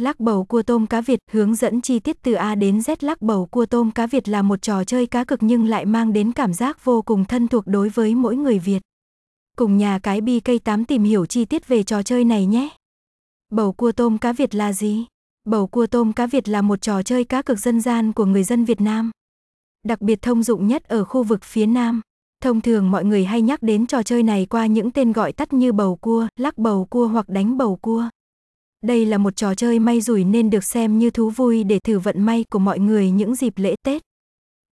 Lắc bầu cua tôm cá Việt hướng dẫn chi tiết từ A đến Z lắc bầu cua tôm cá Việt là một trò chơi cá cực nhưng lại mang đến cảm giác vô cùng thân thuộc đối với mỗi người Việt. Cùng nhà cái BK8 tìm hiểu chi tiết về trò chơi này nhé. Bầu cua tôm cá Việt là gì? Bầu cua tôm cá Việt là một trò chơi cá cực dân gian của người dân Việt Nam. Đặc biệt thông dụng nhất ở khu vực phía Nam. Thông thường mọi người hay nhắc đến trò chơi này qua những tên gọi tắt như bầu cua, lắc bầu cua hoặc đánh bầu cua. Đây là một trò chơi may rủi nên được xem như thú vui để thử vận may của mọi người những dịp lễ Tết.